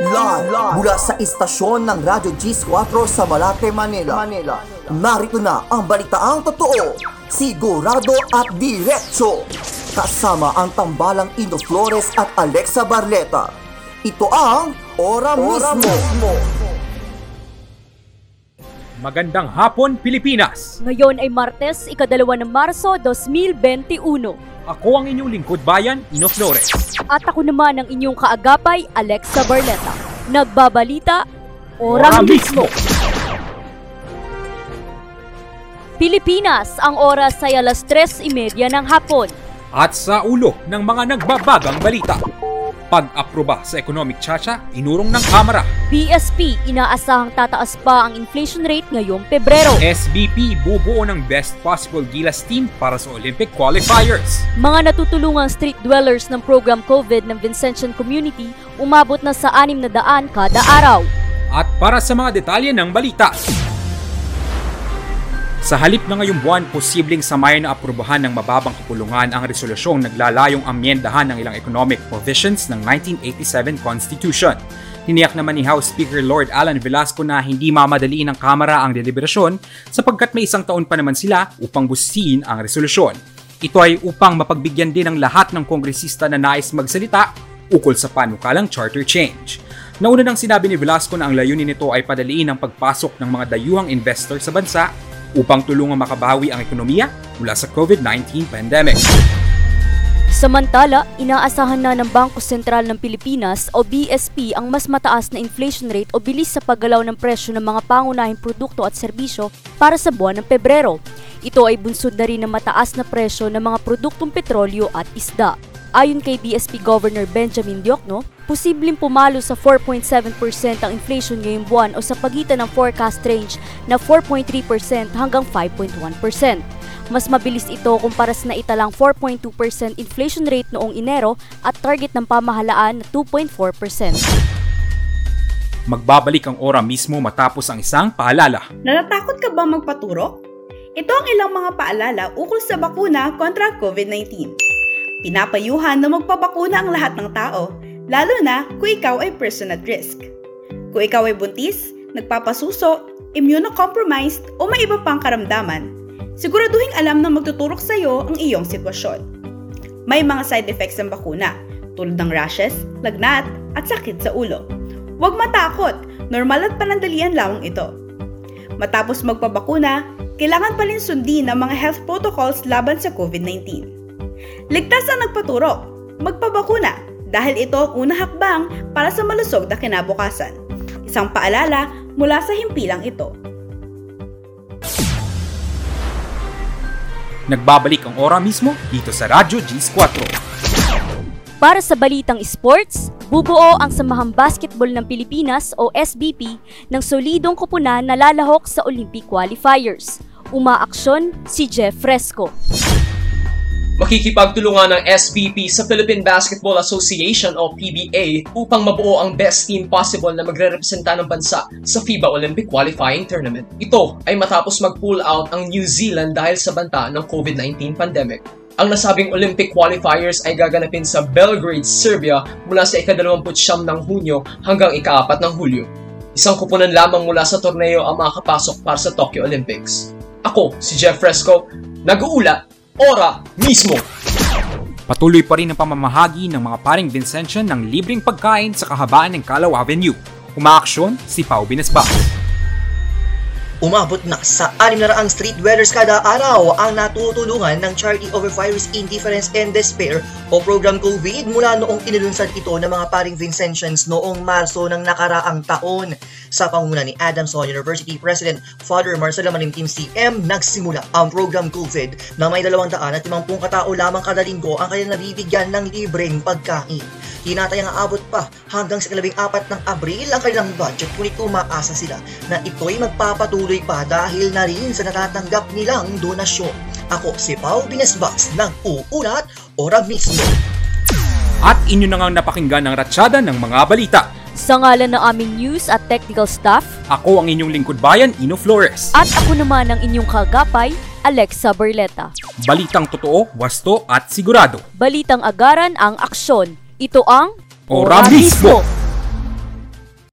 Live mula sa istasyon ng Radyo G4 sa Malate, Manila. Manila. Narito na ang balitaang totoo, sigurado at diretso. Kasama ang tambalang Ino Flores at Alexa Barleta. Ito ang Ora, mismo. Magandang hapon, Pilipinas! Ngayon ay Martes, ikadalawa ng Marso 2021. Ako ang inyong lingkod bayan, Ino Flores. At ako naman ang inyong kaagapay, Alexa Barleta. Nagbabalita, Ora mismo. Pilipinas, ang oras ay alas 3.30 ng hapon. At sa ulo ng mga nagbabagang balita. Pag-aproba sa economic chacha, inurong ng Kamara. BSP, inaasahang tataas pa ang inflation rate ngayong Pebrero. SBP bubuo ng best possible Gilas team para sa Olympic qualifiers. Mga natutulungang street dwellers ng program COVID ng Vincentian Community umabot na sa 600 kada araw. At para sa mga detalye ng balita. Sa halip na ngayong buwan, posibleng samayan na aprubahan ng mababang kapulungan ang resolusyong naglalayong amyendahan ng ilang economic provisions ng 1987 Constitution. Tiniyak naman ni House Speaker Lord Alan Velasco na hindi mamadaliin ng Kamara ang deliberasyon sapagkat may isang taon pa naman sila upang busiin ang resolusyon. Ito ay upang mapagbigyan din ng lahat ng kongresista na nais magsalita ukol sa panukalang charter change. Nauna nang sinabi ni Velasco na ang layunin nito ay padaliin ang pagpasok ng mga dayuhang investor sa bansa upang tulungang makabawi ang ekonomiya mula sa COVID-19 pandemic. Samantala, inaasahan na ng Bangko Sentral ng Pilipinas o BSP ang mas mataas na inflation rate o bilis sa paggalaw ng presyo ng mga pangunahing produkto at serbisyo para sa buwan ng Pebrero. Ito ay bunsod na rin ng mataas na presyo ng mga produktong petrolyo at isda. Ayon kay BSP Governor Benjamin Diokno, posibleng pumalo sa 4.7% ang inflation ngayong buwan o sa pagitan ng forecast range na 4.3% hanggang 5.1%. Mas mabilis ito kumpara sa naitalang 4.2% inflation rate noong Enero at target ng pamahalaan na 2.4%. Magbabalik ang ora mismo matapos ang isang paalala. Natatakot ka ba magpaturok? Ito ang ilang mga paalala ukol sa bakuna kontra COVID-19. Pinapayuhan na magpabakuna ang lahat ng tao, lalo na kung ikaw ay person at risk. Kung ikaw ay buntis, nagpapasuso, immunocompromised o may iba pang karamdaman, siguraduhin alam na magtuturok sa iyo ang iyong sitwasyon. May mga side effects ang bakuna, tulad ng rashes, lagnat, at sakit sa ulo. Huwag matakot, normal at panandalian lamang ito. Matapos magpabakuna, kailangan pa rin sundin ang mga health protocols laban sa COVID-19. Ligtas ang nagpaturok, magpabakuna dahil ito ang unang hakbang para sa malusog na kinabukasan. Isang paalala mula sa himpilang ito. Nagbabalik ang ora mismo dito sa Radyo G4. Para sa balitang sports, bubuo ang Samahang Basketball ng Pilipinas o SBP ng solidong kupunan na lalahok sa Olympic qualifiers. Umaaksyon si Jeff Fresco. Makikipagtulungan ng SBP sa Philippine Basketball Association o PBA upang mabuo ang best team possible na magre-representa ng bansa sa FIBA Olympic Qualifying Tournament. Ito ay matapos mag-pull out ang New Zealand dahil sa banta ng COVID-19 pandemic. Ang nasabing Olympic qualifiers ay gaganapin sa Belgrade, Serbia mula sa ika-29 ng Hunyo hanggang ika-4 ng Hulyo. Isang kupunan lamang mula sa torneo ang makakapasok para sa Tokyo Olympics. Ako, si Jeff Fresco, nag-uula, ora mismo! Patuloy pa rin ang pamamahagi ng mga paring Vincentian ng libreng pagkain sa kahabaan ng Calaw Avenue. Umaaksyon si Pau Binesbas. Umabot na sa 600 street dwellers kada araw ang natutulungan ng Charity Over Virus Indifference and Despair o Program COVID mula noong inilunsad ito ng mga paring Vincentians noong Marso ng nakaraang taon. Sa panguna ni Adamson University President Father Marcelo Malimtim CM, nagsimula ang Program COVID na may 250 katao lamang kada linggo ang kanilang nabibigyan ng libreng pagkain. Tinatayang aabot pa hanggang sa kalabing apat ng Abril ang kanilang budget ngunit umaasa sila na ito'y magpapatuloy pa dahil na rin sa natatanggap nilang donasyon. Ako si Pau Binesbas ng Uulat Ora Mismo. At inyo na nga napakinggan ang ratsyada ng mga balita. Sa ngalan ng aming news at technical staff, Ako ang inyong lingkod bayan, Ino Flores. at ako naman ang inyong kagapay, Alexa Barleta. Balitang totoo, wasto at sigurado. Balitang agaran ang aksyon. Ito ang Ora mismo!